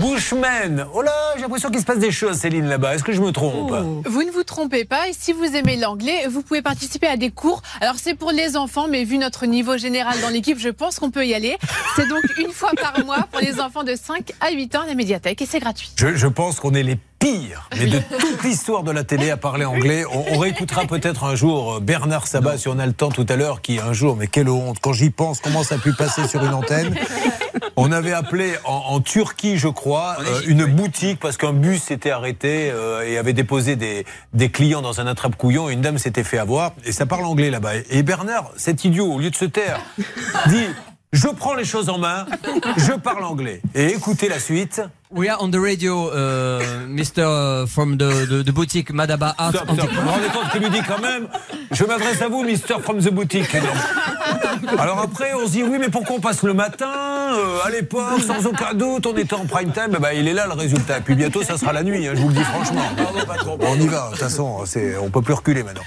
Bushman. Oh là, j'ai l'impression qu'il se passe des choses, Céline, là-bas. Est-ce que je me trompe Vous ne vous trompez pas. Et si vous aimez l'anglais, vous pouvez participer à des cours. Alors, c'est pour les enfants, mais vu notre niveau général dans l'équipe, je pense qu'on peut y aller. C'est donc une fois par mois pour les enfants de 5 à 8 ans à la médiathèque et c'est gratuit. Je, je pense qu'on est les pire, mais de toute l'histoire de la télé à parler anglais. On, on réécoutera peut-être un jour euh, Bernard Sabat, si on a le temps tout à l'heure, qui un jour, mais quelle honte, quand j'y pense, comment ça a pu passer sur une antenne On avait appelé en, en Turquie, je crois, euh, une boutique parce qu'un bus s'était arrêté euh, et avait déposé des, des clients dans un attrape-couillon et une dame s'était fait avoir. Et ça parle anglais là-bas. Et Bernard, cet idiot, au lieu de se taire, dit je prends les choses en main, je parle anglais. Et écoutez la suite. We are on the radio, uh, Mr. from the, the, the boutique Madaba Art. Stop, stop. Vous vous rendez compte qu'il lui dit quand même Je m'adresse à vous, Mr. From the Boutique. Alors après, on se dit Oui, mais pourquoi on passe le matin euh, À l'époque, sans aucun doute, on était en prime time. Eh ben, il est là le résultat. Puis bientôt, ça sera la nuit, hein, je vous le dis franchement. On y va, de toute façon, on peut plus reculer maintenant.